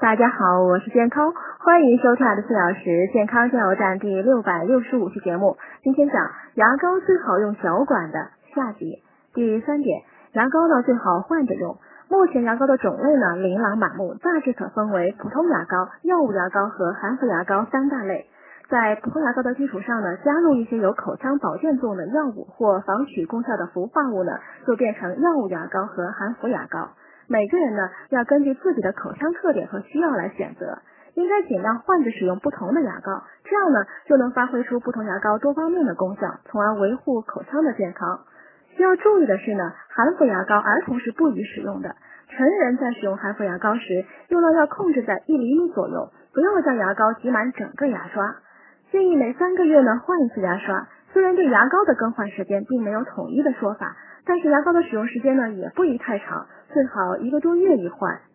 大家好，我是健康，欢迎收听二十四小时健康加油站第六百六十五期节目。今天讲牙膏最好用小管的下集。第三点，牙膏呢最好换着用。目前牙膏的种类呢琳琅满目，大致可分为普通牙膏、药物牙膏和含氟牙膏三大类。在普通牙膏的基础上呢，加入一些有口腔保健作用的药物或防龋功效的氟化物呢，就变成药物牙膏和含氟牙膏。每个人呢要根据自己的口腔特点和需要来选择，应该尽量换着使用不同的牙膏，这样呢就能发挥出不同牙膏多方面的功效，从而维护口腔的健康。需要注意的是呢，含氟牙膏儿童是不宜使用的，成人在使用含氟牙膏时，用量要控制在一厘米左右，不要将牙膏挤满整个牙刷。建议每三个月呢换一次牙刷。虽然对牙膏的更换时间并没有统一的说法。但是牙膏的使用时间呢，也不宜太长，最好一个多月一换。